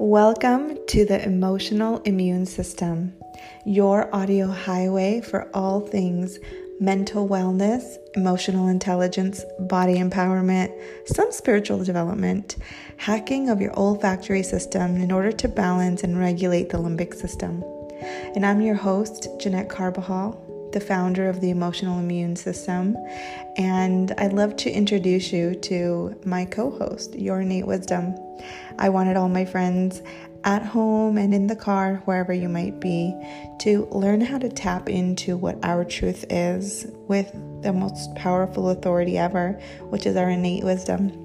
Welcome to the Emotional Immune System, your audio highway for all things mental wellness, emotional intelligence, body empowerment, some spiritual development, hacking of your olfactory system in order to balance and regulate the limbic system. And I'm your host, Jeanette Carbajal, the founder of the Emotional Immune System. And I'd love to introduce you to my co host, Your Innate Wisdom. I wanted all my friends at home and in the car, wherever you might be, to learn how to tap into what our truth is with the most powerful authority ever, which is our innate wisdom.